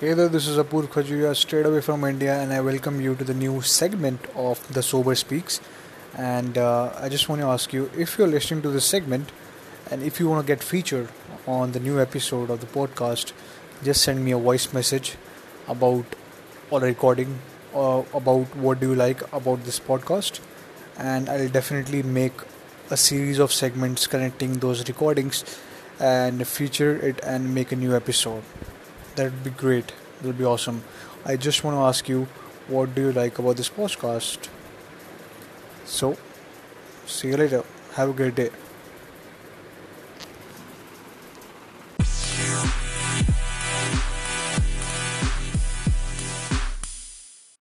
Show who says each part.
Speaker 1: Hey there, this is Apurv Khajuria straight away from India, and I welcome you to the new segment of The Sober Speaks. And uh, I just want to ask you if you're listening to this segment and if you want to get featured on the new episode of the podcast, just send me a voice message about or a recording uh, about what do you like about this podcast, and I'll definitely make a series of segments connecting those recordings and feature it and make a new episode that would be great. It will be awesome. I just want to ask you, what do you like about this podcast? So, see you later. Have a great day.